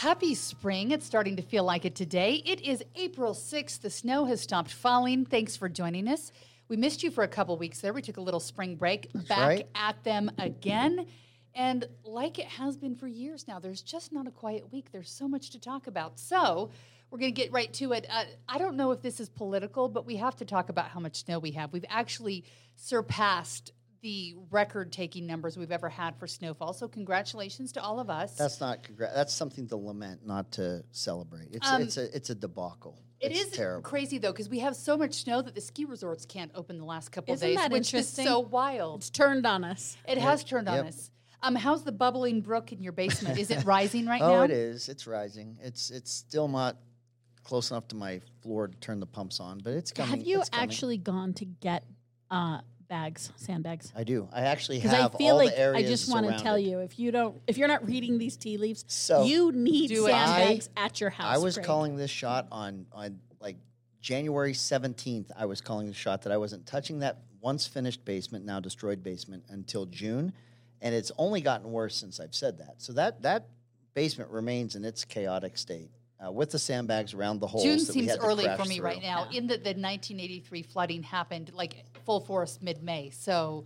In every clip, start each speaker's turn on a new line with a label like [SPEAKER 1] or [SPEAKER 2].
[SPEAKER 1] Happy spring. It's starting to feel like it today. It is April 6th. The snow has stopped falling. Thanks for joining us. We missed you for a couple weeks there. We took a little spring break. Back
[SPEAKER 2] right.
[SPEAKER 1] at them again. And like it has been for years now, there's just not a quiet week. There's so much to talk about. So we're going to get right to it. Uh, I don't know if this is political, but we have to talk about how much snow we have. We've actually surpassed the record-taking numbers we've ever had for snowfall. So congratulations to all of us.
[SPEAKER 2] That's not congra- That's something to lament, not to celebrate. It's
[SPEAKER 1] Um,
[SPEAKER 2] it's a it's a debacle.
[SPEAKER 1] It
[SPEAKER 2] it's
[SPEAKER 1] is
[SPEAKER 2] terrible.
[SPEAKER 1] crazy though because we have so much snow that the ski resorts can't open the last couple
[SPEAKER 3] Isn't
[SPEAKER 1] days,
[SPEAKER 3] that
[SPEAKER 1] which
[SPEAKER 3] interesting?
[SPEAKER 1] is so wild.
[SPEAKER 3] It's turned on us.
[SPEAKER 1] It has turned on
[SPEAKER 2] Yep.
[SPEAKER 1] us. Um, how's the bubbling brook in your basement? Is it rising right
[SPEAKER 2] oh,
[SPEAKER 1] now?
[SPEAKER 2] Oh, it is. It's rising. It's it's still not close enough to my floor to turn the pumps on, but it's coming.
[SPEAKER 3] Have you
[SPEAKER 2] it's coming.
[SPEAKER 3] actually gone to get uh, bags, sandbags?
[SPEAKER 2] I do. I actually
[SPEAKER 3] Because I
[SPEAKER 2] have
[SPEAKER 3] feel
[SPEAKER 2] all
[SPEAKER 3] like
[SPEAKER 2] the areas
[SPEAKER 3] I just want to tell you if you don't, if you're not reading these tea leaves,
[SPEAKER 2] So,
[SPEAKER 3] you need
[SPEAKER 1] Do it.
[SPEAKER 3] sandbags at your house.
[SPEAKER 2] I was
[SPEAKER 3] Craig.
[SPEAKER 2] calling this shot on on like January seventeenth. I was calling the shot that I wasn't touching that once finished basement, now destroyed basement, until June, and it's only gotten worse since I've said that. So that that basement remains in its chaotic state uh, with the sandbags around the holes.
[SPEAKER 1] June
[SPEAKER 2] that we
[SPEAKER 1] seems
[SPEAKER 2] had to
[SPEAKER 1] early
[SPEAKER 2] crash
[SPEAKER 1] for me
[SPEAKER 2] through.
[SPEAKER 1] right now. In that the 1983 flooding happened like full force mid-May, so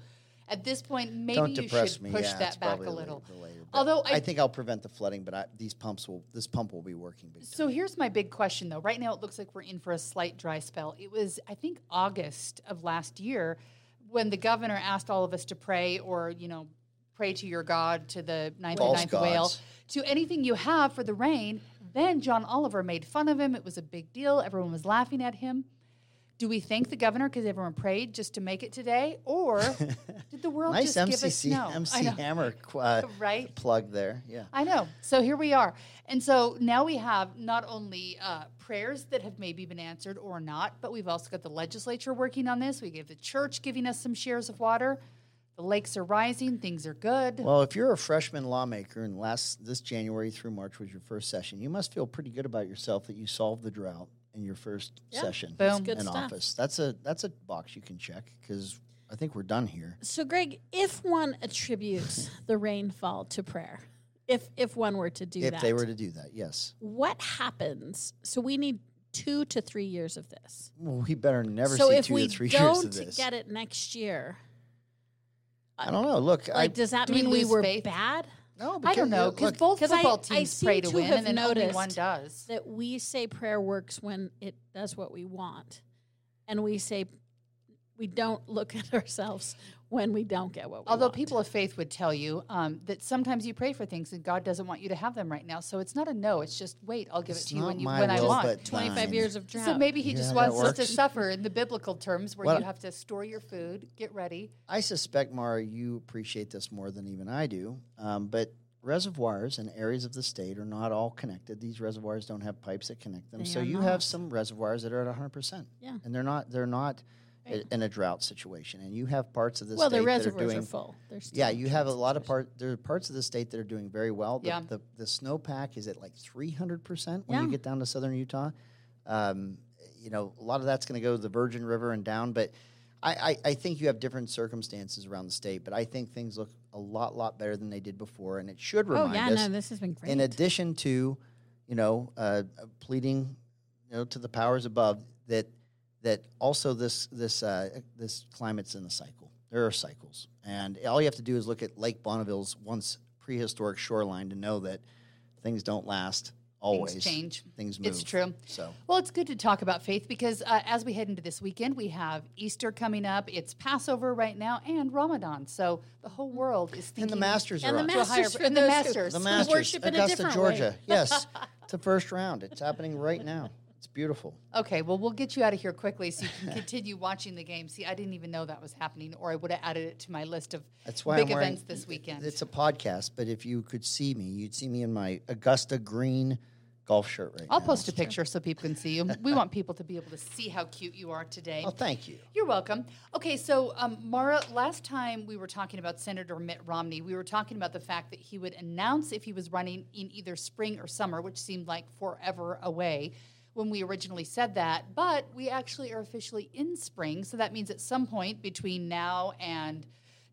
[SPEAKER 1] at this point maybe
[SPEAKER 2] Don't
[SPEAKER 1] you should
[SPEAKER 2] me.
[SPEAKER 1] push
[SPEAKER 2] yeah,
[SPEAKER 1] that back a little.
[SPEAKER 2] the later,
[SPEAKER 1] Although I,
[SPEAKER 2] I think I'll prevent the flooding, but I, these pumps will. This pump will be working. Big time.
[SPEAKER 1] So here's my big question though. Right now it looks like we're in for a slight dry spell. It was I think August of last year when the governor asked all of us to pray or, you know, pray to your God, to the ninth and ninth whale, to anything you have for the rain. Then John Oliver made fun of him. It was a big deal. Everyone was laughing at him. Do we thank the governor because everyone prayed just to make it today, or did the world
[SPEAKER 2] nice
[SPEAKER 1] just give us
[SPEAKER 2] MCC?
[SPEAKER 1] I
[SPEAKER 2] MC. Hammer uh,
[SPEAKER 1] Right?
[SPEAKER 2] plug there. Yeah.
[SPEAKER 1] I know. So here we are. And so now we have not only uh, prayers that have maybe been answered or not, but we've also got the legislature working on this. We have the church giving us some shares of water. The lakes are rising. Things are good.
[SPEAKER 2] Well, if you're a freshman lawmaker and last this January through March was your first session, you must feel pretty good about yourself that you solved the drought in your first session
[SPEAKER 1] Boom.
[SPEAKER 3] good
[SPEAKER 2] in
[SPEAKER 3] stuff.
[SPEAKER 2] office. That's a that's a box you can check because I think we're done here.
[SPEAKER 3] So, Greg, if one attributes the rainfall to prayer, if if one were to do
[SPEAKER 2] if
[SPEAKER 3] that, if
[SPEAKER 2] they were to do that, yes.
[SPEAKER 3] what happens? So we need two to three years of this.
[SPEAKER 2] Well, we better never
[SPEAKER 3] so
[SPEAKER 2] see
[SPEAKER 3] if
[SPEAKER 2] two
[SPEAKER 3] we
[SPEAKER 2] to three years
[SPEAKER 3] don't
[SPEAKER 2] of this.
[SPEAKER 3] get it next year,
[SPEAKER 2] I don't know. Look, I,
[SPEAKER 3] like, does that
[SPEAKER 1] do
[SPEAKER 3] mean we,
[SPEAKER 1] lose
[SPEAKER 3] were
[SPEAKER 1] faith?
[SPEAKER 3] bad?
[SPEAKER 2] No,
[SPEAKER 1] I don't know because both
[SPEAKER 3] 'Cause I-
[SPEAKER 1] football
[SPEAKER 3] I
[SPEAKER 1] teams
[SPEAKER 3] seem
[SPEAKER 1] pray to
[SPEAKER 3] to
[SPEAKER 1] win, and then only one does.
[SPEAKER 3] That we say prayer works when it does what we want, and we say we don't look at ourselves when we don't get what we want.
[SPEAKER 1] Although
[SPEAKER 3] want.
[SPEAKER 1] people of faith would tell you um, that sometimes you pray for things and God doesn't want you to have them right now. So it's not a no. It's just wait. I'll give
[SPEAKER 2] It's
[SPEAKER 1] it to you when you when I want.
[SPEAKER 2] but
[SPEAKER 3] 25
[SPEAKER 2] thine.
[SPEAKER 3] years of drought.
[SPEAKER 1] So maybe he
[SPEAKER 2] Yeah,
[SPEAKER 1] just wants us to suffer in the biblical terms where
[SPEAKER 2] Well-
[SPEAKER 1] you have to store your food, get ready.
[SPEAKER 2] I suspect, Maura, you appreciate this more than even I do. Um, but reservoirs and areas of the state are not all connected. These reservoirs don't have pipes that connect them.
[SPEAKER 3] They
[SPEAKER 2] so you
[SPEAKER 3] not.
[SPEAKER 2] have some reservoirs that are at 100%.
[SPEAKER 3] Yeah.
[SPEAKER 2] And they're not they're not in a drought situation. And you have parts of the
[SPEAKER 3] well,
[SPEAKER 2] state
[SPEAKER 3] the
[SPEAKER 2] that are
[SPEAKER 3] reservoirs
[SPEAKER 2] doing
[SPEAKER 3] are full.
[SPEAKER 2] Yeah, you have a lot of part. There are parts of the state that are doing very well. The,
[SPEAKER 1] Yeah.
[SPEAKER 2] the, the snowpack is at like three hundred percent when
[SPEAKER 3] Yeah.
[SPEAKER 2] you get down to southern Utah. Um, you know, a lot of that's going to go to the Virgin River and down. But I, I, I think you have different circumstances around the state. But I think things look a lot, lot better than they did before, and it should remind
[SPEAKER 3] Oh
[SPEAKER 2] remind
[SPEAKER 3] yeah,
[SPEAKER 2] us.
[SPEAKER 3] no, this has been great.
[SPEAKER 2] in addition to, you know, uh, pleading, you know, to the powers above that that also this this uh, this climate's in a cycle. There are cycles, and all you have to do is look at Lake Bonneville's once prehistoric shoreline to know that things don't last always.
[SPEAKER 1] change.
[SPEAKER 2] Things move.
[SPEAKER 1] It's true.
[SPEAKER 2] So
[SPEAKER 1] Well, it's good to talk about faith because uh, as we head into this weekend, we have Easter coming up. It's Passover right now and Ramadan. So the whole world is thinking.
[SPEAKER 2] and the Masters
[SPEAKER 3] and
[SPEAKER 2] are
[SPEAKER 3] the
[SPEAKER 2] on.
[SPEAKER 1] a higher-
[SPEAKER 3] masters for
[SPEAKER 1] and the
[SPEAKER 3] those who-
[SPEAKER 1] Masters.
[SPEAKER 2] The Masters,
[SPEAKER 3] worship in a
[SPEAKER 2] Augusta,
[SPEAKER 3] different way.
[SPEAKER 2] Georgia. Yes, it's the first round. It's happening right now. It's beautiful.
[SPEAKER 1] Okay, well, we'll get you out of here quickly so you can continue watching the game. See, I didn't even know that was happening, or I would have added it to my list of
[SPEAKER 2] That's why
[SPEAKER 1] big
[SPEAKER 2] I'm wearing,
[SPEAKER 1] events this weekend.
[SPEAKER 2] It's a podcast, but if you could see me, you'd see me in my Augusta green golf shirt right
[SPEAKER 1] I'll
[SPEAKER 2] now.
[SPEAKER 1] post a picture so people can see you. We want people to be able to see how cute you are today.
[SPEAKER 2] Oh, thank you.
[SPEAKER 1] You're welcome. Okay, so um, Maura, last time we were talking about Senator Mitt Romney, we were talking about the fact that he would announce if he was running in either spring or summer, which seemed like forever away when we originally said that. But we actually are officially in spring, so that means at some point between now and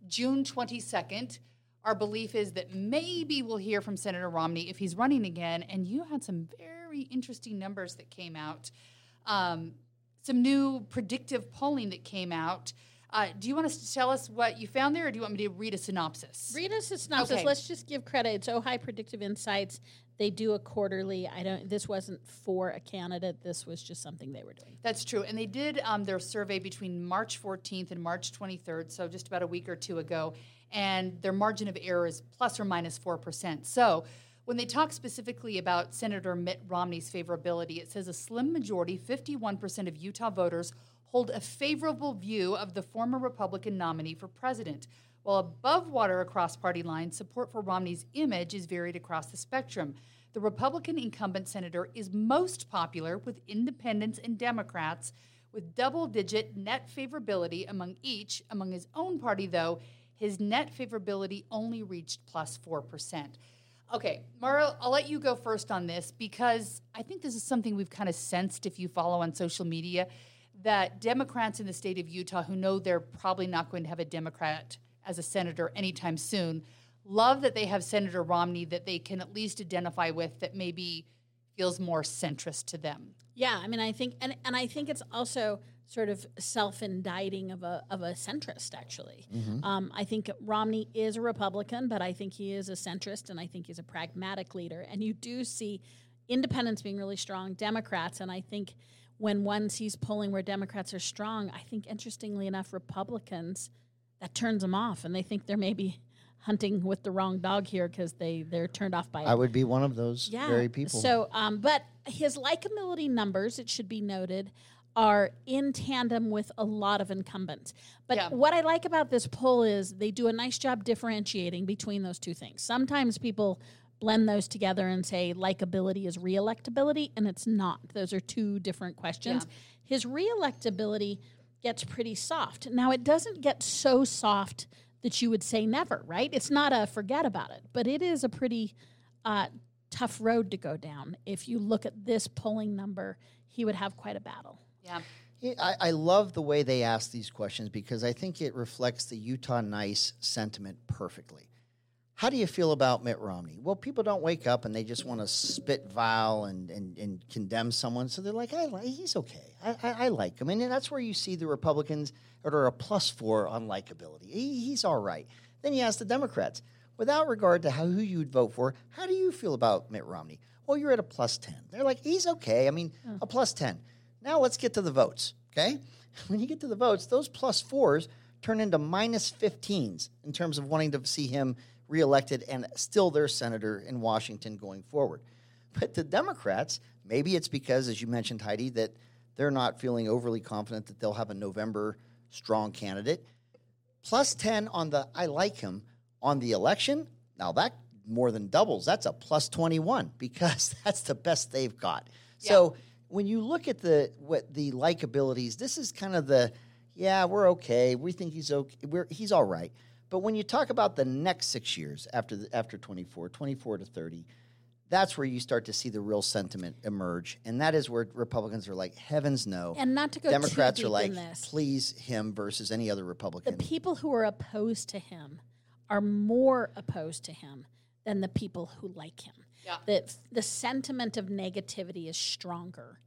[SPEAKER 1] June 22nd, our belief is that maybe we'll hear from Senator Romney if he's running again. And you had some very interesting numbers that came out. Um, some new predictive polling that came out. Uh, do you want us to tell us what you found there, or do you want me to read a synopsis?
[SPEAKER 3] Read us a synopsis.
[SPEAKER 1] Okay.
[SPEAKER 3] Let's just give credit. It's Ojai Predictive Insights. They do a quarterly. I don't. This wasn't for a candidate. This was just something they were doing.
[SPEAKER 1] That's true. And they did um, their survey between March 14th and March 23rd, so just about a week or two ago. And their margin of error is plus or minus 4%. So when they talk specifically about Senator Mitt Romney's favorability, it says a slim majority, 51% of Utah voters, hold a favorable view of the former Republican nominee for president. While above water across party lines, support for Romney's image is varied across the spectrum. The Republican incumbent senator is most popular with independents and Democrats, with double digit net favorability among each. Among his own party, though, his net favorability only reached plus 4%. Okay, Maura, I'll let you go first on this because I think this is something we've kind of sensed if you follow on social media that Democrats in the state of Utah who know they're probably not going to have a Democrat as a senator anytime soon love that they have Senator Romney that they can at least identify with that maybe feels more centrist to them.
[SPEAKER 3] Yeah, I mean, I think, and and I think it's also sort of self-indicting of a of a centrist. Actually, um, I think Romney is a Republican, but I think he is a centrist, and I think he's a pragmatic leader. And you do see independents being really strong, Democrats, and I think when one sees polling where Democrats are strong, I think interestingly enough, Republicans that turns them off, and they think they're maybe hunting with the wrong dog here because they they're turned off by it
[SPEAKER 2] I would be one of those very people.
[SPEAKER 3] so, um, but his likability numbers, it should be noted, are in tandem with a lot of incumbents. But
[SPEAKER 1] Yeah.
[SPEAKER 3] what I like about this poll is they do a nice job differentiating between those two things. Sometimes people blend those together and say likability is reelectability, and it's not. Those are two different questions. His reelectability gets pretty soft. Now, it doesn't get so soft that you would say never, right? It's not a forget about it, but it is a pretty uh, tough road to go down. If you look at this polling number, he would have quite a battle.
[SPEAKER 1] Yeah.
[SPEAKER 2] Yeah, I, I love the way they ask these questions because I think it reflects the Utah nice sentiment perfectly. How do you feel about Mitt Romney? Well, people don't wake up and they just want to spit vile and, and, and condemn someone. So they're like, I he's okay. I, I, I like him. And that's where you see the Republicans that are a plus four on likability. He, he's all right. Then you ask the Democrats, without regard to how, who you would vote for, how do you feel about Mitt Romney? Well, you're at a plus 10. They're like, he's okay. I mean, a plus 10. Now let's get to the votes, okay? When you get to the votes, those plus fours turn into minus 15s in terms of wanting to see him reelected and still their senator in Washington going forward. But the Democrats, maybe it's because, as you mentioned, Heidi, that they're not feeling overly confident that they'll have a November strong candidate. Plus 10 on the I like him on the election. Now that more than doubles. That's a plus 21 because that's the best they've got. So when you look at the what the likabilities, this is kind of the yeah, we're okay. We think he's okay. We're, he's all right. But when you talk about the next six years after the, after 24, 24 to 30, that's where you start to see the real sentiment emerge. And that is where Republicans are like, heavens no.
[SPEAKER 3] And not to go
[SPEAKER 2] Democrats
[SPEAKER 3] too
[SPEAKER 2] are like,
[SPEAKER 3] this.
[SPEAKER 2] please him versus any other Republican.
[SPEAKER 3] the people who are opposed to him are more opposed to him than the people who like him.
[SPEAKER 1] Yeah.
[SPEAKER 3] The, the sentiment of negativity is stronger.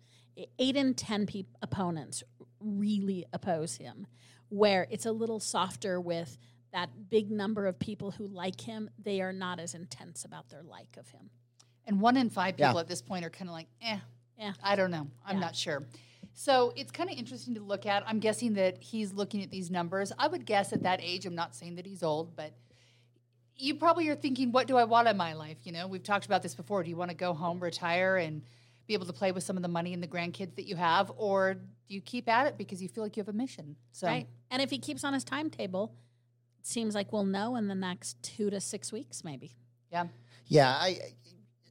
[SPEAKER 3] Eight in 10 peop opponents really oppose him, where it's a little softer with that big number of people who like him. They are not as intense about their like of him.
[SPEAKER 1] And one in five people
[SPEAKER 2] Yeah.
[SPEAKER 1] at this point are kind of like, eh,
[SPEAKER 3] Yeah.
[SPEAKER 1] I don't know. I'm
[SPEAKER 3] Yeah.
[SPEAKER 1] not sure. So it's kind of interesting to look at. I'm guessing that he's looking at these numbers. I would guess at that age, I'm not saying that he's old, but you probably are thinking, what do I want in my life? You know, we've talked about this before. Do you want to go home, retire, and be able to play with some of the money and the grandkids that you have, or do you keep at it because you feel like you have a mission? So,
[SPEAKER 3] Right. And if he keeps on his timetable, it seems like we'll know in the next two to six weeks, maybe.
[SPEAKER 1] yeah.
[SPEAKER 2] Yeah, I.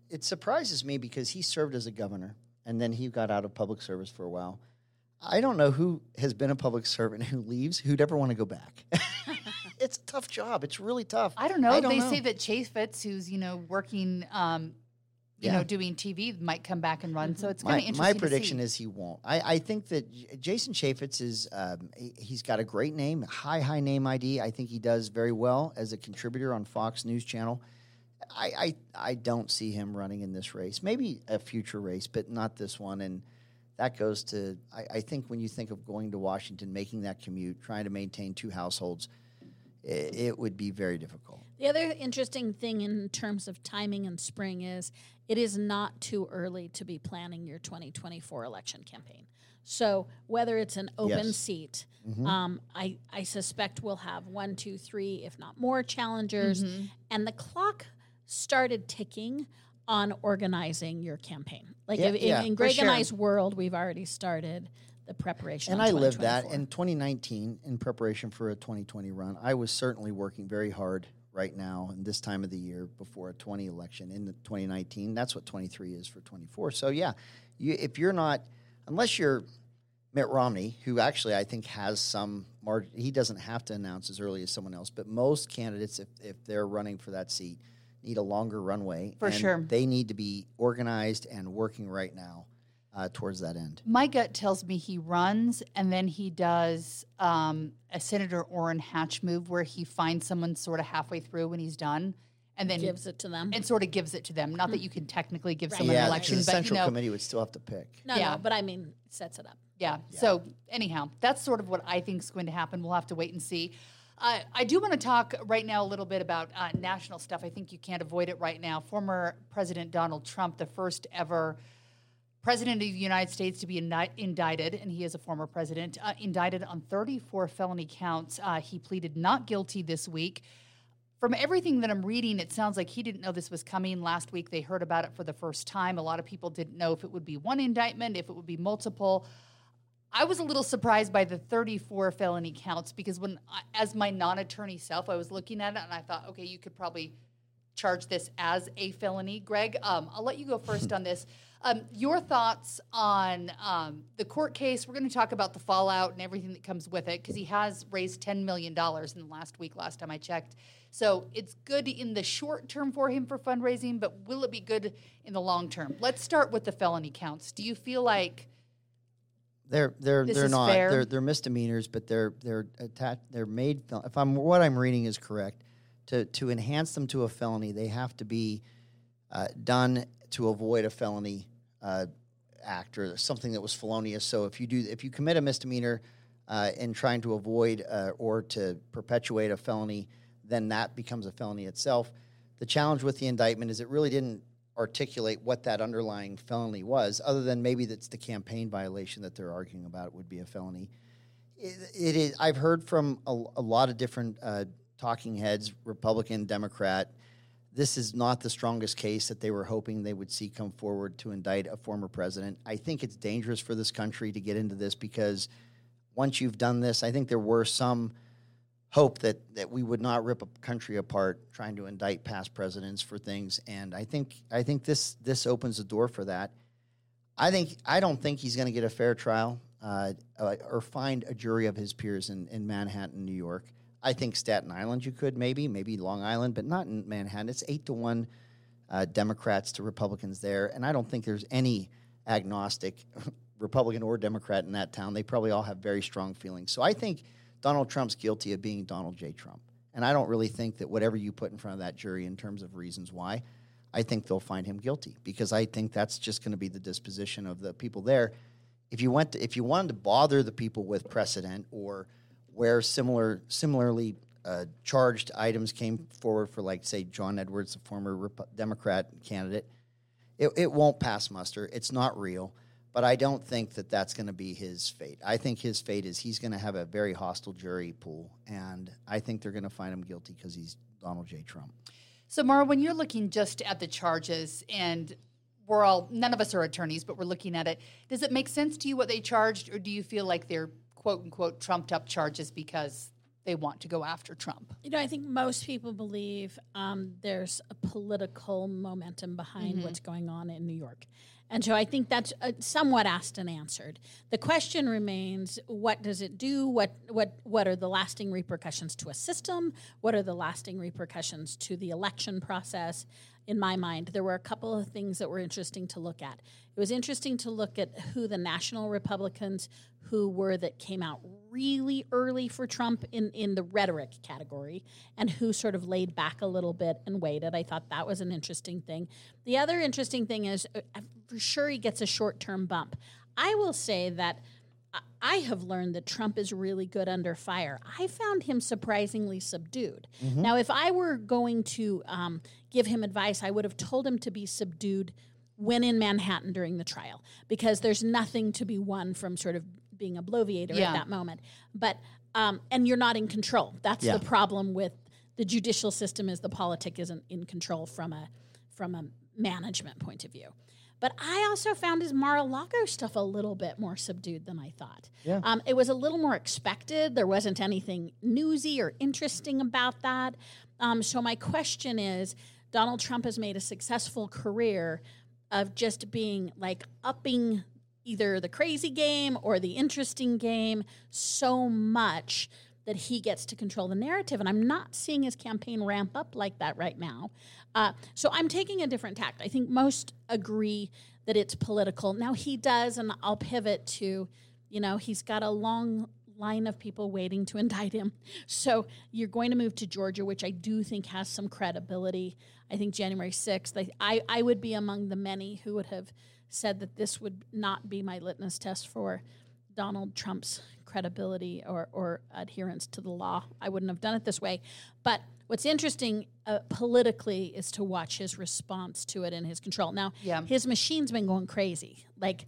[SPEAKER 2] It surprises me because he served as a governor and then he got out of public service for a while. I don't know who has been a public servant who leaves who'd ever want to go back. it's a tough job. It's really tough.
[SPEAKER 1] I don't know.
[SPEAKER 2] I don't
[SPEAKER 1] they
[SPEAKER 2] know.
[SPEAKER 1] say that Chaffetz, who's you know working, um, you
[SPEAKER 2] Yeah.
[SPEAKER 1] know, doing TV, might come back and run. So it's kind of interesting.
[SPEAKER 2] my prediction is he won't. I, I think that J- Jason Chaffetz is um, he- he's got a great name, high high name ID. I think he does very well as a contributor on Fox News Channel. I, I I don't see him running in this race. Maybe a future race, but not this one. And that goes to I, I think when you think of going to Washington, making that commute, trying to maintain two households, it, it would be very difficult.
[SPEAKER 3] The other interesting thing in terms of timing in spring is it is not too early to be planning your 2024 election campaign. So whether it's an open
[SPEAKER 2] Yes.
[SPEAKER 3] seat, um, I, I suspect we'll have one, two, three, if not more challengers. And the clock started ticking on organizing your campaign. Like
[SPEAKER 2] Yeah,
[SPEAKER 3] if, in-
[SPEAKER 2] yeah,
[SPEAKER 3] in Greg and. I's world, we've already started the preparation.
[SPEAKER 2] And I lived that in 2019 in preparation for a 2020 run. I was certainly working very hard right now in this time of the year before a 20 election in the 2019. That's what 23 is for 24. So yeah, you, if you're not, unless you're Mitt Romney, who actually I think has some margin, he doesn't have to announce as early as someone else. But most candidates, if if they're running for that seat, need a longer runway.
[SPEAKER 1] For
[SPEAKER 2] and
[SPEAKER 1] sure.
[SPEAKER 2] they need to be organized and working right now uh, towards that end.
[SPEAKER 1] My gut tells me he runs and then he does um, a Senator Orrin Hatch move where he finds someone sort of halfway through when he's done and then
[SPEAKER 3] gives it to them.
[SPEAKER 1] and sort of gives it to them. Not that you can technically give someone
[SPEAKER 2] yeah,
[SPEAKER 1] an
[SPEAKER 2] 'cause
[SPEAKER 1] election,
[SPEAKER 2] the
[SPEAKER 1] but
[SPEAKER 2] Central
[SPEAKER 1] you know,
[SPEAKER 2] Committee would still have to pick.
[SPEAKER 3] no,
[SPEAKER 1] yeah.
[SPEAKER 3] no, but I mean, sets it up.
[SPEAKER 1] Yeah. So anyhow, that's sort of what I think is going to happen. We'll have to wait and see. Uh, I do want to talk right now a little bit about uh, national stuff. I think you can't avoid it right now. Former President Donald Trump, the first ever president of the United States to be indi- indicted, and he is a former president, uh, indicted on 34 felony counts. Uh, he pleaded not guilty this week. From everything that I'm reading, it sounds like he didn't know this was coming. Last week, they heard about it for the first time. A lot of people didn't know if it would be one indictment, if it would be multiple. I was a little surprised by the 34 felony counts because when, I, as my non-attorney self, I was looking at it and I thought, okay, you could probably charge this as a felony. Greg, um, I'll let you go first on this. Um, your thoughts on um, the court case? We're going to talk about the fallout and everything that comes with it because he has raised $10 million in the last week, last time I checked. So it's good in the short term for him for fundraising, but will it be good in the long term? Let's start with the felony counts. Do you feel like
[SPEAKER 2] They're they're
[SPEAKER 1] This
[SPEAKER 2] they're not
[SPEAKER 1] fair?
[SPEAKER 2] they're they're misdemeanors, but they're they're attached. They're made. If I'm what I'm reading is correct, to to enhance them to a felony, they have to be uh, done to avoid a felony uh, act or something that was felonious. So if you do if you commit a misdemeanor uh, in trying to avoid uh, or to perpetuate a felony, then that becomes a felony itself. The challenge with the indictment is it really didn't articulate what that underlying felony was, other than maybe that's the campaign violation that they're arguing about would be a felony. It, it is. I've heard from a, a lot of different uh, talking heads, Republican, Democrat. This is not the strongest case that they were hoping they would see come forward to indict a former president. I think it's dangerous for this country to get into this because once you've done this, I think there were some hope that, that we would not rip a country apart trying to indict past presidents for things. And I think I think this this opens the door for that. I think I don't think he's going to get a fair trial uh, uh, or find a jury of his peers in, in Manhattan, New York. I think Staten Island you could maybe, maybe Long Island, but not in Manhattan. It's eight to one uh, Democrats to Republicans there, and I don't think there's any agnostic Republican or Democrat in that town. They probably all have very strong feelings. So I think Donald Trump's guilty of being Donald J. Trump, and I don't really think that whatever you put in front of that jury in terms of reasons why, I think they'll find him guilty because I think that's just going to be the disposition of the people there. If you went, to, if you wanted to bother the people with precedent or where similar, similarly uh, charged items came forward for, like, say, John Edwards, the former Rep- Democrat candidate, it, it won't pass muster. It's not real. But I don't think that that's going to be his fate. I think his fate is he's going to have a very hostile jury pool, and I think they're going to find him guilty because he's Donald J. Trump.
[SPEAKER 1] So, Maura, when you're looking just at the charges and we're all none of us are attorneys, but we're looking at it. Does it make sense to you what they charged, or do you feel like they're quote unquote trumped up charges because they want to go after Trump?
[SPEAKER 3] You know, I think most people believe um, there's a political momentum behind
[SPEAKER 1] Mm-hmm.
[SPEAKER 3] what's going on in New York. And so I think that's uh, somewhat asked and answered. The question remains: What does it do? What what what are the lasting repercussions to a system? What are the lasting repercussions to the election process? In my mind, there were a couple of things that were interesting to look at. It was interesting to look at who the national Republicans who were that came out really early for Trump in, in the rhetoric category and who sort of laid back a little bit and waited. I thought that was an interesting thing. The other interesting thing is uh, for sure he gets a short term bump. I will say that I- have learned that Trump is really good under fire. I found him surprisingly subdued. Now, if I were going to um, give him advice, I would have told him to be subdued when in Manhattan during the trial because there's nothing to be won from sort of being a bloviator
[SPEAKER 1] Yeah.
[SPEAKER 3] at that moment. But um, and you're not in control. That's
[SPEAKER 2] Yeah.
[SPEAKER 3] the problem with the judicial system is the politic isn't in control from a from a management point of view. But I also found his Mar-a-Lago stuff a little bit more subdued than I thought.
[SPEAKER 2] Yeah.
[SPEAKER 3] Um, it was a little more expected. There wasn't anything newsy or interesting about that. Um, so my question is, Donald Trump has made a successful career of just being like upping either the crazy game or the interesting game so much that he gets to control the narrative. And I'm not seeing his campaign ramp up like that right now. Uh, so I'm taking a different tact. I think most agree that it's political. Now he does, and I'll pivot to, you know, he's got a long line of people waiting to indict him. So you're going to move to Georgia, which I do think has some credibility. I think January 6th, I, I, I would be among the many who would have said that this would not be my litmus test for Donald Trump's credibility or, or adherence to the law. I wouldn't have done it this way. But what's interesting uh, politically is to watch his response to it and his control. Now,
[SPEAKER 1] Yeah.
[SPEAKER 3] his machine's been going crazy. Like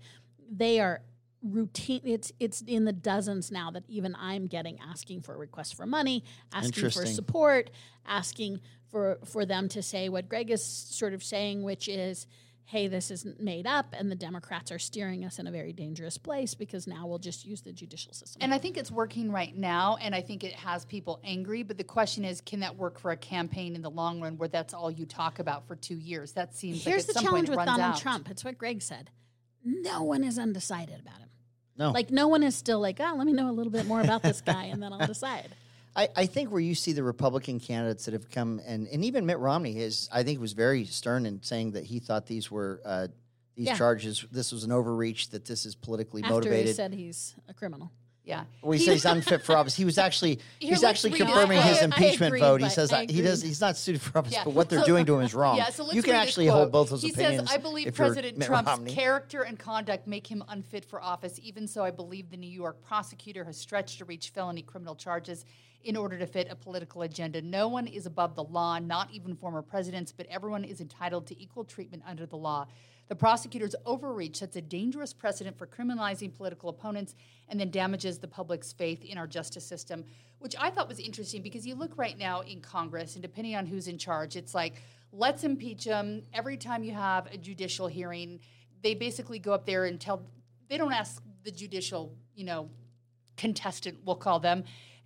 [SPEAKER 3] they are routine it's it's in the dozens now that even I'm getting asking for requests for money, asking for support, asking for for them to say what Greg is sort of saying which is hey this isn't made up and the Democrats are steering us in a very dangerous place because now we'll just use the judicial system.
[SPEAKER 1] And I think it's working right now, and I think it has people angry. But the question is, can that work for a campaign in the long run, where that's all you talk about for two years? That seems
[SPEAKER 3] Here's
[SPEAKER 1] like
[SPEAKER 3] the
[SPEAKER 1] some
[SPEAKER 3] challenge
[SPEAKER 1] point
[SPEAKER 3] with Donald
[SPEAKER 1] out.
[SPEAKER 3] Trump. It's what Greg said. No one is undecided about him.
[SPEAKER 2] No.
[SPEAKER 3] Like no one is still like, oh, let me know a little bit more about this guy and then I'll decide.
[SPEAKER 2] I, I think where you see the Republican candidates that have come and, and even Mitt Romney is I think was very stern in saying that he thought these were uh, these
[SPEAKER 3] Yeah.
[SPEAKER 2] charges this was an overreach that this is politically
[SPEAKER 3] After he
[SPEAKER 2] motivated.
[SPEAKER 3] said he's a criminal.
[SPEAKER 1] Yeah,
[SPEAKER 2] well, he, says he's unfit for office. He was actually
[SPEAKER 1] Here,
[SPEAKER 2] he's
[SPEAKER 1] let's
[SPEAKER 2] actually confirming
[SPEAKER 1] this
[SPEAKER 2] his.
[SPEAKER 3] I
[SPEAKER 2] impeachment
[SPEAKER 3] agree,
[SPEAKER 2] vote. He says
[SPEAKER 3] I
[SPEAKER 2] he does he's not suited for office,
[SPEAKER 1] Yeah.
[SPEAKER 2] but what they're
[SPEAKER 1] So-
[SPEAKER 2] doing to him is wrong.
[SPEAKER 1] Yeah, so let's
[SPEAKER 2] you can
[SPEAKER 1] this
[SPEAKER 2] actually hold both those
[SPEAKER 1] he
[SPEAKER 2] opinions.
[SPEAKER 1] says, "I believe President Trump's
[SPEAKER 2] Romney."
[SPEAKER 1] character and conduct make him unfit for office. Even so, I believe the New York prosecutor has stretched to reach felony criminal charges in order to fit a political agenda. No one is above the law, not even former presidents, but everyone is entitled to equal treatment under the law." The prosecutor's overreach sets a dangerous precedent for criminalizing political opponents and then damages the public's faith in our justice system, which I thought was interesting because you look right now in Congress, and depending on who's in charge, it's like, let's impeach them. Every time you have a judicial hearing, they basically go up there and tell, they don't ask the judicial, you know, contestant, we'll call them,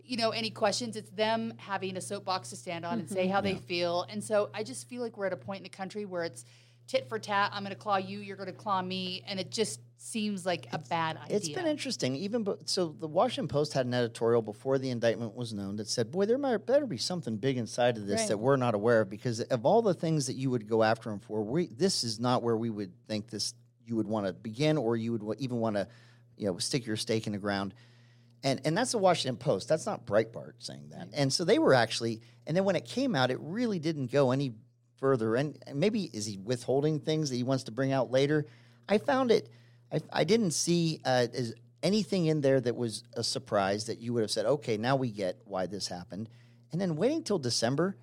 [SPEAKER 1] you know, any questions. It's them having a soapbox to stand on and say mm-hmm. how they feel. And so I just feel like we're at a point in the country where it's tit for tat. I'm going to claw you, you're going to claw me. And it just seems like a bad idea.
[SPEAKER 2] It's been interesting. Even bo- so, the Washington Post had an editorial before the indictment was known that said, "Boy, there might better be something big inside of this
[SPEAKER 3] Right.
[SPEAKER 2] that we're not aware of." Because of all the things that you would go after him for, we this is not where we would think this you would want to begin, or you would even want to, you know, stick your stake in the ground. And and that's the Washington Post. That's not Breitbart saying that. And so they were actually. And then when it came out, it really didn't go any further. And and maybe is he withholding things that he wants to bring out later? I found it. I, I didn't see uh, as anything in there that was a surprise that you would have said, okay, now we get why this happened. And then waiting till December,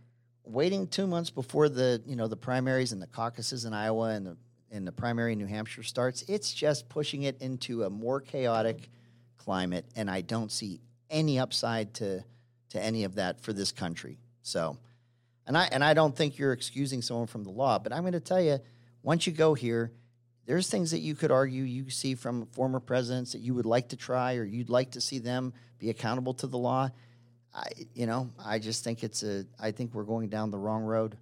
[SPEAKER 2] waiting two months before the you know the primaries and the caucuses in Iowa and the and the primary in New Hampshire starts, it's just pushing it into a more chaotic climate, and I don't see any upside to to any of that for this country. So, and I and I don't think you're excusing someone from the law, but I'm going to tell you, once you go here, there's things that you could argue you see from former presidents that you would like to try or you'd like to see them be accountable to the law. I, you know, I just think it's a. I think we're going down the wrong road.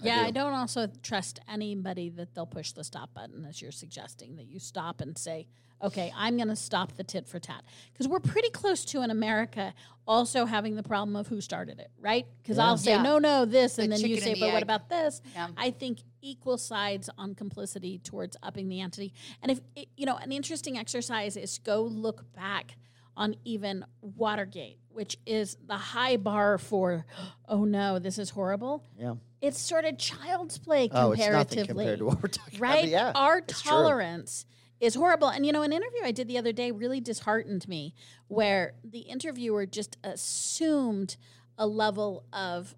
[SPEAKER 3] Yeah, I,
[SPEAKER 2] do.
[SPEAKER 3] don't also trust anybody that they'll push the stop button as you're suggesting that you stop and say, okay, I'm going to stop the tit for tat. Because we're pretty close to in America also having the problem of who started it, right? Because I'll say,
[SPEAKER 1] Yeah.
[SPEAKER 3] no, no, this, and
[SPEAKER 1] The
[SPEAKER 3] then you say,
[SPEAKER 1] and
[SPEAKER 3] but
[SPEAKER 1] the
[SPEAKER 3] what about this?
[SPEAKER 1] Yeah.
[SPEAKER 3] I think equal sides on complicity towards upping the ante. And if, it, you know, an interesting exercise is go look back on even Watergate, which is the high bar for, oh no, this is horrible
[SPEAKER 2] Yeah.
[SPEAKER 3] it's sort of child's play comparatively.
[SPEAKER 2] Oh, it's compared to what we're talking about.
[SPEAKER 3] right?
[SPEAKER 2] But yeah,
[SPEAKER 3] Our
[SPEAKER 2] it's true.
[SPEAKER 3] tolerance is horrible. And you know, an interview I did the other day really disheartened me where the interviewer just assumed a level of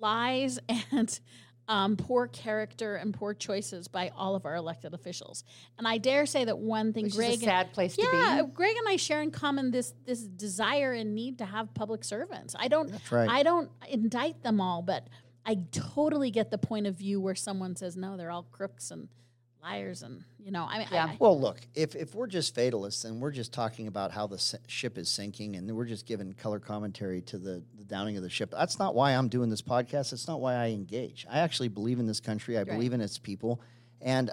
[SPEAKER 3] lies and um, poor character and poor choices by all of our elected officials. And I dare say that one thing
[SPEAKER 1] Which
[SPEAKER 3] Greg
[SPEAKER 1] is a sad place to
[SPEAKER 3] yeah,
[SPEAKER 1] be.
[SPEAKER 3] Greg and I share in common this this desire and need to have public servants. I don't
[SPEAKER 2] That's right.
[SPEAKER 3] I don't indict them all, but I totally get the point of view where someone says no, they're all crooks and liars and you know, I mean
[SPEAKER 1] Yeah.
[SPEAKER 3] I,
[SPEAKER 2] Well, look, if, if we're just fatalists and we're just talking about how the s- ship is sinking and we're just giving color commentary to the, the downing of the ship, that's not why I'm doing this podcast. That's not why I engage. I actually believe in this country. I believe in its people. And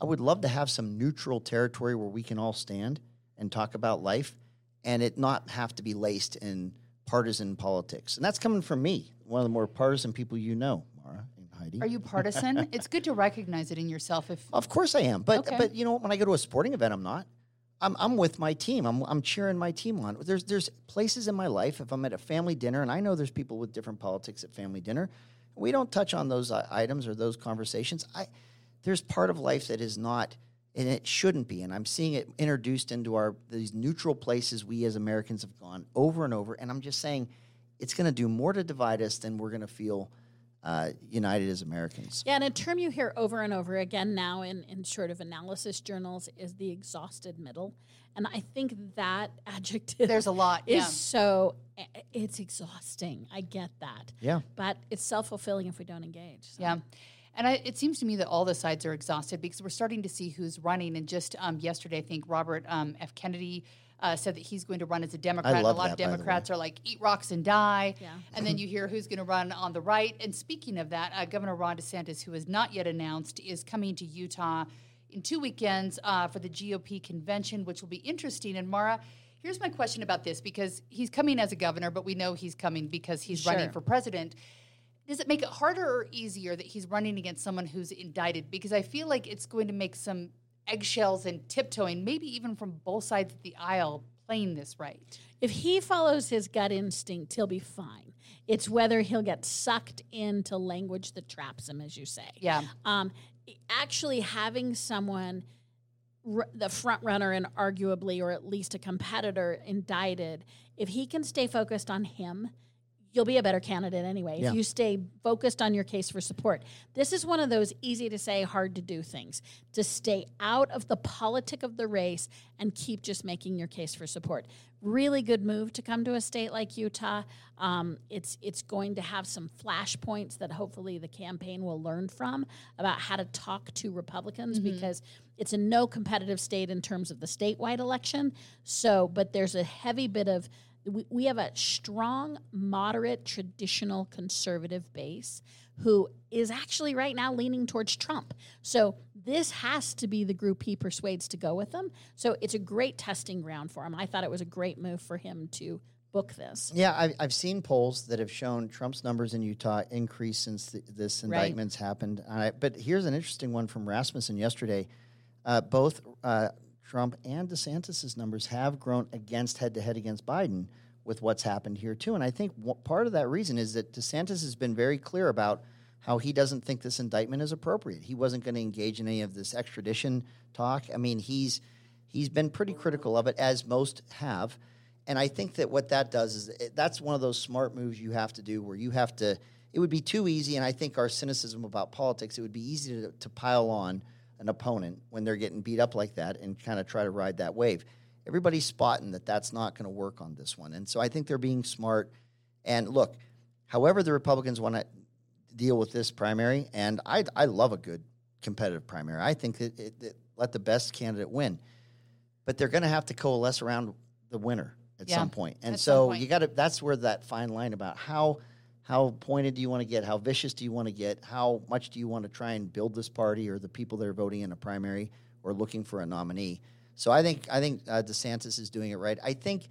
[SPEAKER 2] I would love to have some neutral territory where we can all stand and talk about life and it not have to be laced in partisan politics. And that's coming from me, one of the more partisan people you know, Maura and Heidi.
[SPEAKER 1] Are you partisan? it's good to recognize it in yourself. If
[SPEAKER 2] Of course I am, but
[SPEAKER 1] Okay.
[SPEAKER 2] but you know when I go to a sporting event, I'm not. I'm I'm with my team. I'm I'm cheering my team on. There's there's places in my life if I'm at a family dinner, and I know there's people with different politics at family dinner. We don't touch on those uh, items or those conversations. I there's part of life that is not, and it shouldn't be. And I'm seeing it introduced into our these neutral places we as Americans have gone over and over. And I'm just saying, it's going to do more to divide us than we're going to feel uh, united as Americans.
[SPEAKER 3] Yeah, and a term you hear over and over again now in, in sort of analysis journals is the exhausted middle. And I think that adjective
[SPEAKER 1] There's a lot,
[SPEAKER 3] is
[SPEAKER 1] yeah.
[SPEAKER 3] so it's exhausting. I get that.
[SPEAKER 2] Yeah.
[SPEAKER 3] But it's self fulfilling if we don't engage. So.
[SPEAKER 1] Yeah. And I, it seems to me that all the sides are exhausted because we're starting to see who's running. And just um, yesterday, I think Robert um, F. Kennedy uh, said that he's going to run as a Democrat. and
[SPEAKER 2] love
[SPEAKER 1] a lot
[SPEAKER 2] that,
[SPEAKER 1] of
[SPEAKER 2] by the way.
[SPEAKER 1] Democrats are like, eat rocks and die.
[SPEAKER 3] Yeah.
[SPEAKER 1] And then you hear who's going to run on the right. And speaking of that, uh, Governor Ron DeSantis, who is not yet announced, is coming to Utah in two weekends uh, for the GOP convention, which will be interesting. And Maura, here's my question about this because he's coming as a governor, but we know he's coming because he's running for president. Does it make it harder or easier that he's running against someone who's indicted? Because I feel like it's going to make some eggshells and tiptoeing, maybe even from both sides of the aisle, playing this right.
[SPEAKER 3] If he follows his gut instinct, he'll be fine. It's whether he'll get sucked into language that traps him, as you say.
[SPEAKER 1] Yeah.
[SPEAKER 3] Um, actually, having someone, r- the front runner and arguably, or at least a competitor, indicted, if he can stay focused on him, you'll be a better candidate anyway.
[SPEAKER 2] Yeah.
[SPEAKER 3] If you stay focused on your case for support, this is one of those easy to say, hard to do things. To stay out of the politic of the race and keep just making your case for support. Really good move to come to a state like Utah. Um, it's it's going to have some flashpoints that hopefully the campaign will learn from about how to talk to Republicans because it's a no competitive state in terms of the statewide election. So, but there's a heavy bit of we, we have a strong, moderate, traditional conservative base who is actually right now leaning towards Trump. So this has to be the group he persuades to go with him. So it's a great testing ground for him. I thought it was a great move for him to book this.
[SPEAKER 2] Yeah, I've, I've seen polls that have shown Trump's numbers in Utah increase since th- this
[SPEAKER 3] Right.
[SPEAKER 2] indictment's happened. And I, but here's an interesting one from Rasmussen yesterday. Uh, both uh, Trump and DeSantis's numbers have grown against head to head against Biden with what's happened here too. And I think part of that reason is that DeSantis has been very clear about how he doesn't think this indictment is appropriate. He wasn't going to engage in any of this extradition talk. I mean, he's he's been pretty critical of it, as most have. And I think that what that does is it, that's one of those smart moves you have to do where you have to. It would be too easy, and I think our cynicism about politics, it would be easy to, to pile on an opponent when they're getting beat up like that and kind of try to ride that wave. Everybody's spotting that that's not going to work on this one, and so I think they're being smart. And look, however the Republicans want to deal with this primary, and I I love a good competitive primary. I think that it, let the best candidate win, but they're going to have to coalesce around the winner at
[SPEAKER 1] Yeah,
[SPEAKER 2] some point. And
[SPEAKER 1] some
[SPEAKER 2] so
[SPEAKER 1] point.
[SPEAKER 2] you got to. That's where that fine line about how how pointed do you want to get, how vicious do you want to get, how much do you want to try and build this party or the people that are voting in a primary or looking for a nominee. So I think I think uh, DeSantis is doing it right. I think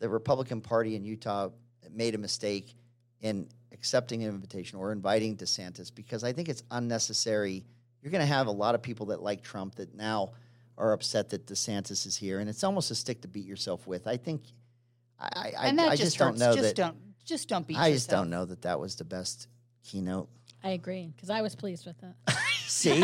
[SPEAKER 2] the Republican Party in Utah made a mistake in accepting an invitation or inviting DeSantis because I think it's unnecessary. You're going to have a lot of people that like Trump that now are upset that DeSantis is here, and it's almost a stick to beat yourself with. I think I, I,
[SPEAKER 1] and that
[SPEAKER 2] I
[SPEAKER 1] just,
[SPEAKER 2] just don't know
[SPEAKER 1] just
[SPEAKER 2] that.
[SPEAKER 1] don't just don't be.
[SPEAKER 2] I just
[SPEAKER 1] yourself.
[SPEAKER 2] don't know that that was the best keynote.
[SPEAKER 3] I agree because I was pleased with it.
[SPEAKER 2] See,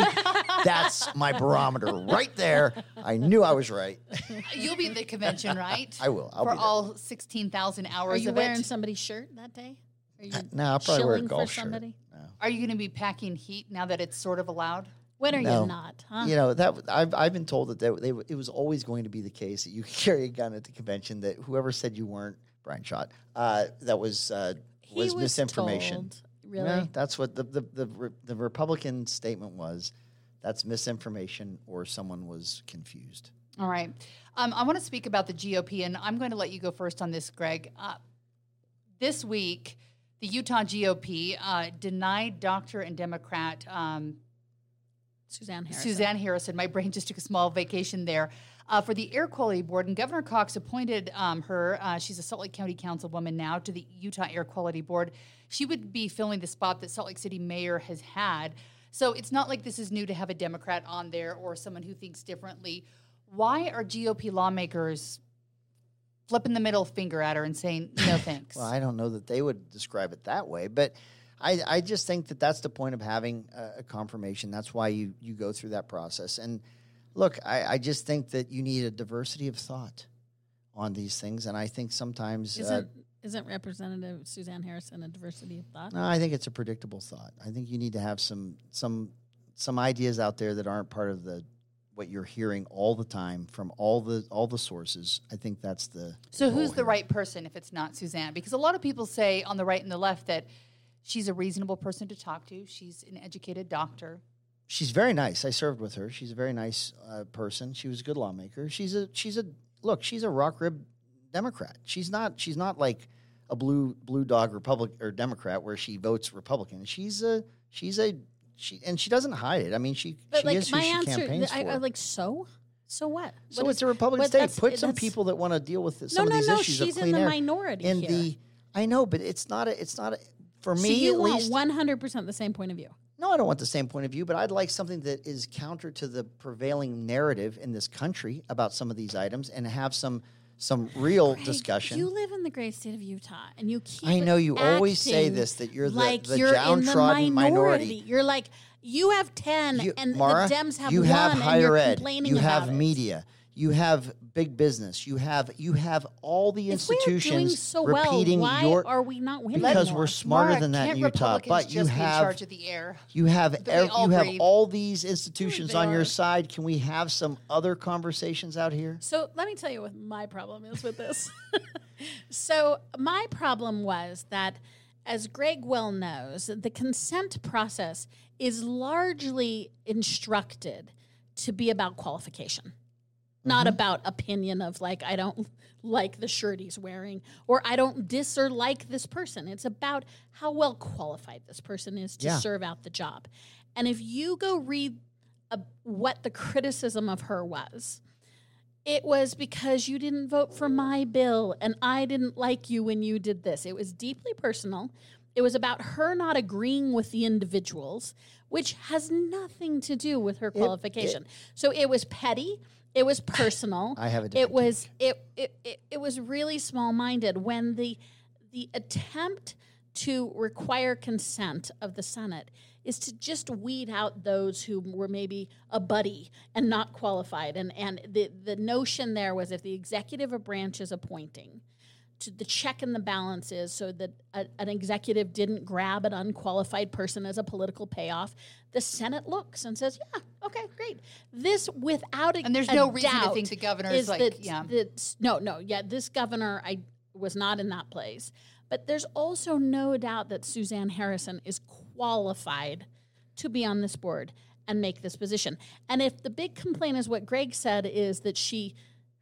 [SPEAKER 2] that's my barometer right there. I knew I was right.
[SPEAKER 1] You'll be at the convention, right?
[SPEAKER 2] I will. I'll
[SPEAKER 1] for
[SPEAKER 2] be there.
[SPEAKER 1] all sixteen thousand hours
[SPEAKER 3] Are you
[SPEAKER 1] of
[SPEAKER 3] wearing
[SPEAKER 1] it.
[SPEAKER 3] somebody's shirt that day? Are you uh,
[SPEAKER 2] No, I'll probably wear a golf
[SPEAKER 3] for
[SPEAKER 2] shirt.
[SPEAKER 3] somebody?
[SPEAKER 1] Are you going to be packing heat now that it's sort of allowed?
[SPEAKER 3] When are
[SPEAKER 2] No.
[SPEAKER 3] you not? Huh?
[SPEAKER 2] You know that I've I've been told that they, they, it was always going to be the case that you carry a gun at the convention. That whoever said you weren't Bryan Schott, uh, that was uh,
[SPEAKER 3] He
[SPEAKER 2] was, misinformation.
[SPEAKER 3] told, really?
[SPEAKER 2] Yeah, that's what the the, the Re- the Republican statement was. That's misinformation, or someone was confused.
[SPEAKER 1] All right. Um, I want to speak about the GOP, and I'm going to let you go first on this, Greg. Uh, this week, the Utah GOP uh, denied doctor and Democrat um,
[SPEAKER 3] Suzanne Harrison.
[SPEAKER 1] Suzanne Harrison. My brain just took a small vacation there. Uh, for the Air Quality Board, and Governor Cox appointed um, her. Uh, she's a Salt Lake County Councilwoman now to the Utah Air Quality Board. She would be filling the spot that Salt Lake City Mayor has had. So it's not like this is new to have a Democrat on there or someone who thinks differently. Why are GOP lawmakers flipping the middle finger at her and saying no thanks?
[SPEAKER 2] Well, I don't know that they would describe it that way, but I, I just think that that's the point of having a, a confirmation. That's why you, you go through that process. And look, I, I just think that you need a diversity of thought on these things. And I think sometimes, uh,
[SPEAKER 3] Isn't isn't Representative Suzanne Harrison a diversity of thought?
[SPEAKER 2] no, I think it's a predictable thought. I think you need to have some some some ideas out there that aren't part of the what you're hearing all the time from all the all the sources. I think that's the
[SPEAKER 1] So
[SPEAKER 2] goal
[SPEAKER 1] who's the
[SPEAKER 2] here.
[SPEAKER 1] right person if it's not Suzanne? Because a lot of people say on the right and the left that she's a reasonable person to talk to. She's an educated doctor.
[SPEAKER 2] She's very nice. I served with her. She's a very nice uh, person. She was a good lawmaker. She's a she's a look. She's a rock rib Democrat. She's not she's not like a blue blue dog Republic or Democrat where she votes Republican. She's a she's a she and she doesn't hide it. I mean, she
[SPEAKER 3] But
[SPEAKER 2] she
[SPEAKER 3] like
[SPEAKER 2] is who she
[SPEAKER 3] answer,
[SPEAKER 2] campaigns
[SPEAKER 3] I,
[SPEAKER 2] for.
[SPEAKER 3] I like so. So what?
[SPEAKER 2] so
[SPEAKER 3] What
[SPEAKER 2] it's
[SPEAKER 3] is-
[SPEAKER 2] a Republican state. Put some people that want to deal with this,
[SPEAKER 3] No,
[SPEAKER 2] some
[SPEAKER 3] no,
[SPEAKER 2] of these
[SPEAKER 3] no.
[SPEAKER 2] issues of
[SPEAKER 3] She's in the
[SPEAKER 2] air.
[SPEAKER 3] minority
[SPEAKER 2] in
[SPEAKER 3] here.
[SPEAKER 2] the I know, but it's not a it's not a for
[SPEAKER 3] so
[SPEAKER 2] me
[SPEAKER 3] you
[SPEAKER 2] at
[SPEAKER 3] want one hundred percent the same point of view.
[SPEAKER 2] No, I don't want the same point of view, but I'd like something that is counter to the prevailing narrative in this country about some of these items and have some some real
[SPEAKER 3] Greg,
[SPEAKER 2] discussion.
[SPEAKER 3] You live in the great state of Utah, and you keep.
[SPEAKER 2] I know you always say this, that you're the-
[SPEAKER 3] like
[SPEAKER 2] the
[SPEAKER 3] you're in the
[SPEAKER 2] downtrodden
[SPEAKER 3] minority.
[SPEAKER 2] minority.
[SPEAKER 3] You're like you have ten,
[SPEAKER 2] You-
[SPEAKER 3] and
[SPEAKER 2] Maura,
[SPEAKER 3] the Dems have
[SPEAKER 2] you
[SPEAKER 3] one,
[SPEAKER 2] have
[SPEAKER 3] and
[SPEAKER 2] higher
[SPEAKER 3] you're
[SPEAKER 2] ed,
[SPEAKER 3] complaining
[SPEAKER 2] you have
[SPEAKER 3] about it.
[SPEAKER 2] media, you have big business, you have you have all the institutions
[SPEAKER 3] so well,
[SPEAKER 2] repeating
[SPEAKER 3] why
[SPEAKER 2] your
[SPEAKER 3] are we not winning
[SPEAKER 2] because
[SPEAKER 3] more?
[SPEAKER 2] we're smarter
[SPEAKER 1] Maura,
[SPEAKER 2] than that in Utah. But you
[SPEAKER 1] just be in
[SPEAKER 2] have
[SPEAKER 1] charge of the air.
[SPEAKER 2] You have
[SPEAKER 1] we
[SPEAKER 2] ev-
[SPEAKER 1] all
[SPEAKER 2] you have
[SPEAKER 1] breathe.
[SPEAKER 2] all these institutions
[SPEAKER 1] They
[SPEAKER 2] on your side. Can we have some other conversations out here?
[SPEAKER 3] So let me tell you what my problem is with this. so my problem was that, as Greg well knows, the consent process is largely instructed to be about qualification, not about opinion of like I don't like the shirt he's wearing or I don't dis or like this person. It's about how well qualified this person is to
[SPEAKER 2] Yeah.
[SPEAKER 3] serve out the job. And if you go read uh, what the criticism of her was, it was because you didn't vote for my bill and I didn't like you when you did this. It was deeply personal. It was about her not agreeing with the individuals, which has nothing to do with her qualification. so it was petty. It was personal.
[SPEAKER 2] I have a
[SPEAKER 3] It was it, it it it was really small minded when the the attempt to require consent of the Senate is to just weed out those who were maybe a buddy and not qualified. And and the, the notion there was if the executive branch is appointing, to the check and the balances so that a, an executive didn't grab an unqualified person as a political payoff. The Senate looks and says, "Yeah, okay, great." This without a,
[SPEAKER 1] And there's
[SPEAKER 3] a
[SPEAKER 1] no reason to think the governor is
[SPEAKER 3] is
[SPEAKER 1] like,
[SPEAKER 3] that,
[SPEAKER 1] yeah.
[SPEAKER 3] that- no, no, yeah, this governor I was not in that place, but there's also no doubt that Suzanne Harrison is qualified to be on this board. and make this position. And if the big complaint is what Greg said is that she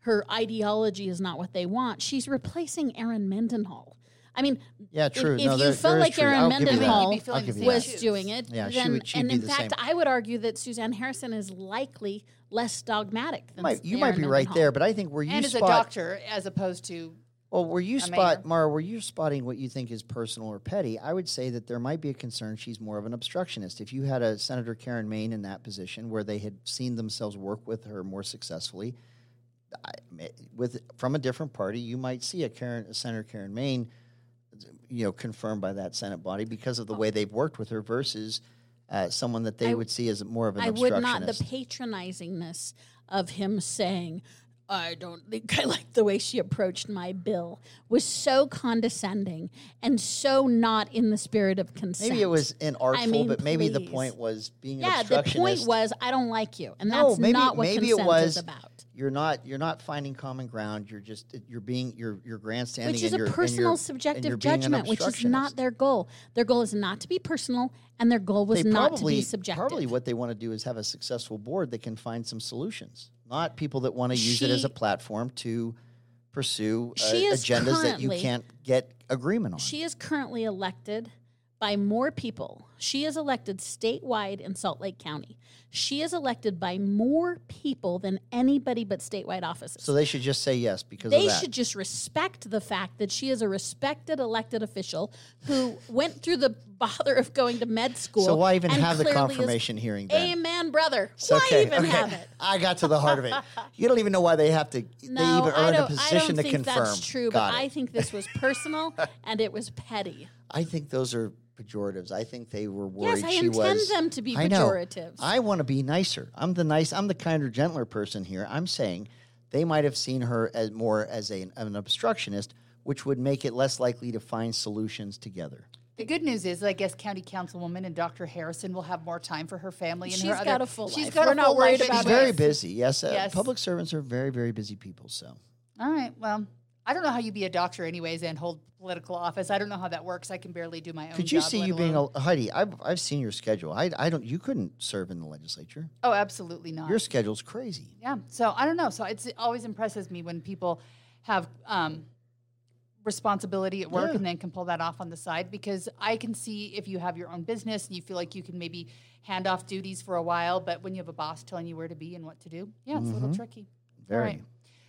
[SPEAKER 3] her ideology is not what they want, she's replacing Aaron Mendenhall. I mean,
[SPEAKER 2] Yeah,
[SPEAKER 3] if-
[SPEAKER 2] true.
[SPEAKER 3] If,
[SPEAKER 2] No,
[SPEAKER 3] you felt like
[SPEAKER 2] true.
[SPEAKER 3] Aaron
[SPEAKER 2] I'll give you that.
[SPEAKER 3] Mendenhall
[SPEAKER 1] You'd be filling
[SPEAKER 2] I'll give
[SPEAKER 1] the
[SPEAKER 2] you
[SPEAKER 1] same
[SPEAKER 3] was
[SPEAKER 2] that.
[SPEAKER 1] shoes.
[SPEAKER 3] doing it,
[SPEAKER 2] Yeah, she
[SPEAKER 3] then,
[SPEAKER 2] would- she'd
[SPEAKER 3] and in
[SPEAKER 2] the
[SPEAKER 3] fact,
[SPEAKER 2] same.
[SPEAKER 3] I would argue that Suzanne Harrison is likely less dogmatic than
[SPEAKER 2] Might- you might be right there, but I think where you
[SPEAKER 1] and as a doctor, as opposed to
[SPEAKER 2] Well, where you
[SPEAKER 1] a
[SPEAKER 2] spot,
[SPEAKER 1] mayor.
[SPEAKER 2] Mara, where you're spotting what you think is personal or petty, I would say that there might be a concern she's more of an obstructionist. If you had a Senator Karen Maine in that position where they had seen themselves work with her more successfully, I, with from a different party, you might see a Karen, a Senator Karen Mayne, you know, confirmed by that Senate body because of the way they've worked with her versus uh, someone that they
[SPEAKER 3] I-
[SPEAKER 2] would see as more of an
[SPEAKER 3] I would not the patronizingness of him saying, I don't think I like the way she approached my bill was so condescending and so not in the spirit of consent.
[SPEAKER 2] Maybe it was inartful,
[SPEAKER 3] mean,
[SPEAKER 2] but maybe the point was being an
[SPEAKER 3] Yeah, the point was I don't like you, and
[SPEAKER 2] No,
[SPEAKER 3] that's
[SPEAKER 2] maybe-
[SPEAKER 3] not what
[SPEAKER 2] maybe it
[SPEAKER 3] consent
[SPEAKER 2] was-
[SPEAKER 3] is about.
[SPEAKER 2] you're not you're not finding common ground. You're just you're being you're you're grandstanding,
[SPEAKER 3] Which is
[SPEAKER 2] and
[SPEAKER 3] a personal, subjective
[SPEAKER 2] an
[SPEAKER 3] judgment, which is not their goal. Their goal is not to be personal, and their goal was
[SPEAKER 2] They
[SPEAKER 3] not
[SPEAKER 2] probably
[SPEAKER 3] to be subjective.
[SPEAKER 2] probably what they want to do is have a successful board that can find some solutions, not people that want to use it as a platform to pursue uh,
[SPEAKER 3] She
[SPEAKER 2] agendas that you can't get agreement on.
[SPEAKER 3] She is currently elected by more people. She is elected statewide in Salt Lake County. She is elected by more people than anybody but statewide offices.
[SPEAKER 2] so they should just say yes because
[SPEAKER 3] they
[SPEAKER 2] of that.
[SPEAKER 3] should just respect the fact that she is a respected elected official who went through the bother of going to med school.
[SPEAKER 2] so why even have the
[SPEAKER 3] clearly is-
[SPEAKER 2] confirmation hearing then?
[SPEAKER 3] Amen, brother. Why
[SPEAKER 2] okay,
[SPEAKER 3] even
[SPEAKER 2] okay.
[SPEAKER 3] have it?
[SPEAKER 2] I got to the heart of it. You don't even know why they have to.
[SPEAKER 3] No,
[SPEAKER 2] they even are
[SPEAKER 3] I
[SPEAKER 2] in a position
[SPEAKER 3] I don't
[SPEAKER 2] to
[SPEAKER 3] think
[SPEAKER 2] confirm.
[SPEAKER 3] that's true,
[SPEAKER 2] Got
[SPEAKER 3] but
[SPEAKER 2] it.
[SPEAKER 3] I think this was personal and it was petty.
[SPEAKER 2] I think those are pejoratives. I think they were worried
[SPEAKER 3] Yes, I
[SPEAKER 2] she
[SPEAKER 3] intend
[SPEAKER 2] was.
[SPEAKER 3] them to be
[SPEAKER 2] I
[SPEAKER 3] pejoratives.
[SPEAKER 2] I want to be nicer. I'm the nice. I'm the kinder, gentler person here. I'm saying they might have seen her as more as a, an obstructionist, which would make it less likely to find solutions together.
[SPEAKER 1] The good news is, I guess, County Councilwoman and Dr. Harrison will have more time for her family and
[SPEAKER 3] She's
[SPEAKER 1] her other.
[SPEAKER 3] She's got a full
[SPEAKER 1] She's
[SPEAKER 3] life.
[SPEAKER 1] got
[SPEAKER 3] We're
[SPEAKER 1] a
[SPEAKER 3] not
[SPEAKER 1] full
[SPEAKER 3] worried
[SPEAKER 1] life
[SPEAKER 3] about
[SPEAKER 2] She's
[SPEAKER 1] anyways.
[SPEAKER 2] very busy. Yes, uh,
[SPEAKER 1] Yes.
[SPEAKER 2] public servants are very, very busy people. So
[SPEAKER 1] All right. Well, I don't know how you be a doctor, anyways, and hold political office. I don't know how that works. I can barely do my own.
[SPEAKER 2] could you
[SPEAKER 1] job,
[SPEAKER 2] see
[SPEAKER 1] let
[SPEAKER 2] you being
[SPEAKER 1] alone-
[SPEAKER 2] a Heidi? I've I've seen your schedule. I I don't. You couldn't serve in the legislature.
[SPEAKER 1] Oh, absolutely not.
[SPEAKER 2] Your schedule's crazy.
[SPEAKER 1] Yeah. So I don't know. So it's, it always impresses me when people have um, responsibility at work
[SPEAKER 2] Yeah.
[SPEAKER 1] and then can pull that off on the side because I can see if you have your own business and you feel like you can maybe hand off duties for a while, but when you have a boss telling you where to be and what to do, yeah, it's a little tricky.
[SPEAKER 2] Mm-hmm. Very.
[SPEAKER 1] All right.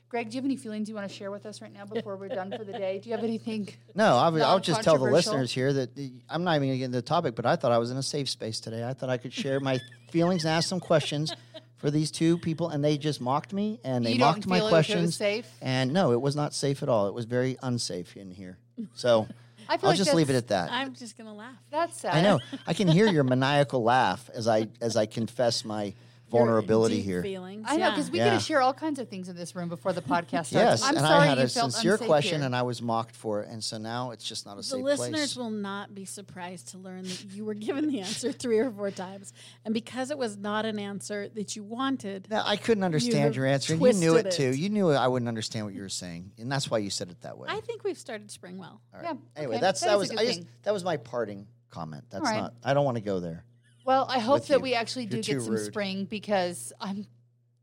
[SPEAKER 1] Greg, do you have any feelings you want to share with us right now before we're done for the day? Do you have anything?
[SPEAKER 2] No, I would, I'll just tell the listeners here that the, I'm not even going to get into the topic, but I thought I was in a safe space today. I thought I could share my feelings and ask some questions for these two people, and they just mocked me and they
[SPEAKER 1] You don't
[SPEAKER 2] mocked my
[SPEAKER 1] feel it was
[SPEAKER 2] questions.
[SPEAKER 1] safe?
[SPEAKER 2] And no, it was not safe at all. It was very unsafe in here. So
[SPEAKER 1] I feel
[SPEAKER 2] I'll
[SPEAKER 1] like
[SPEAKER 2] just leave it at that.
[SPEAKER 3] I'm just going to laugh.
[SPEAKER 1] That's sad.
[SPEAKER 2] I know. I can hear your maniacal laugh as I as I confess my vulnerability
[SPEAKER 3] Deep
[SPEAKER 2] here.
[SPEAKER 3] Feelings.
[SPEAKER 1] I know because we
[SPEAKER 2] Yeah.
[SPEAKER 1] get to share all kinds of things in this room before the podcast starts.
[SPEAKER 2] Yes,
[SPEAKER 1] I'm
[SPEAKER 2] and
[SPEAKER 1] sorry
[SPEAKER 2] I had
[SPEAKER 1] you
[SPEAKER 2] a
[SPEAKER 1] felt
[SPEAKER 2] sincere question,
[SPEAKER 1] here.
[SPEAKER 2] and I was mocked for it, and so now it's just not a
[SPEAKER 3] The
[SPEAKER 2] safe
[SPEAKER 3] listeners will not be surprised to learn that you were given the answer three or four times. And because it was not an answer that you wanted,
[SPEAKER 2] Now, I couldn't understand
[SPEAKER 3] have
[SPEAKER 2] your answer, and you knew it,
[SPEAKER 3] twisted
[SPEAKER 2] too. You knew I wouldn't understand what you were saying, and that's why you said it that way.
[SPEAKER 3] I think we've started spring well.
[SPEAKER 2] All right.
[SPEAKER 1] Yeah,
[SPEAKER 2] Anyway,
[SPEAKER 1] okay.
[SPEAKER 2] that's
[SPEAKER 1] That
[SPEAKER 2] that,
[SPEAKER 1] is a
[SPEAKER 2] was I just that was my parting comment. That's
[SPEAKER 1] right.
[SPEAKER 2] not. I don't want to go there.
[SPEAKER 1] Well, I hope that
[SPEAKER 2] you.
[SPEAKER 1] we actually do
[SPEAKER 2] You're
[SPEAKER 1] get some
[SPEAKER 2] rude.
[SPEAKER 1] spring because I'm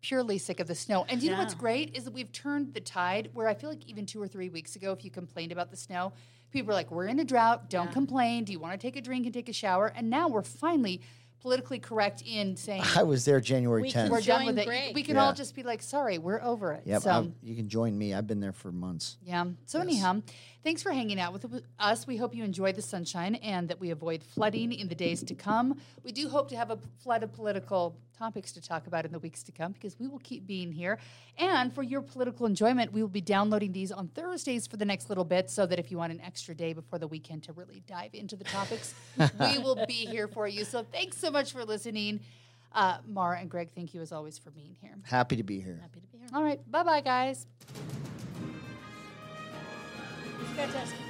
[SPEAKER 1] purely sick of the snow. And you know what's great is that we've turned the tide where I feel like even two or three weeks ago, if you complained about the snow, people were like, "We're in a drought. Don't
[SPEAKER 3] Yeah.
[SPEAKER 1] complain. Do you want to take a drink and take a shower?" And now we're finally politically correct in saying
[SPEAKER 2] I was there January
[SPEAKER 3] We
[SPEAKER 2] 10th.
[SPEAKER 3] can
[SPEAKER 1] we're done with it.
[SPEAKER 3] Greg.
[SPEAKER 1] We can
[SPEAKER 2] Yeah.
[SPEAKER 1] all just be like, "Sorry, we're over it."
[SPEAKER 2] Yep,
[SPEAKER 1] so,
[SPEAKER 2] I'm- you can join me. I've been there for months.
[SPEAKER 1] yeah. So anyhow, thanks for hanging out with us. We hope you enjoy the sunshine and that we avoid flooding in the days to come. We do hope to have a flood of political topics to talk about in the weeks to come because we will keep being here. And for your political enjoyment, we will be downloading these on Thursdays for the next little bit so that if you want an extra day before the weekend to really dive into the topics, we will be here for you. So thanks so much for listening. Uh, Maura and Greg, thank you as always for being here.
[SPEAKER 2] Happy to be here.
[SPEAKER 3] Happy to be here.
[SPEAKER 1] All right. Bye bye, guys.
[SPEAKER 3] Fantastic.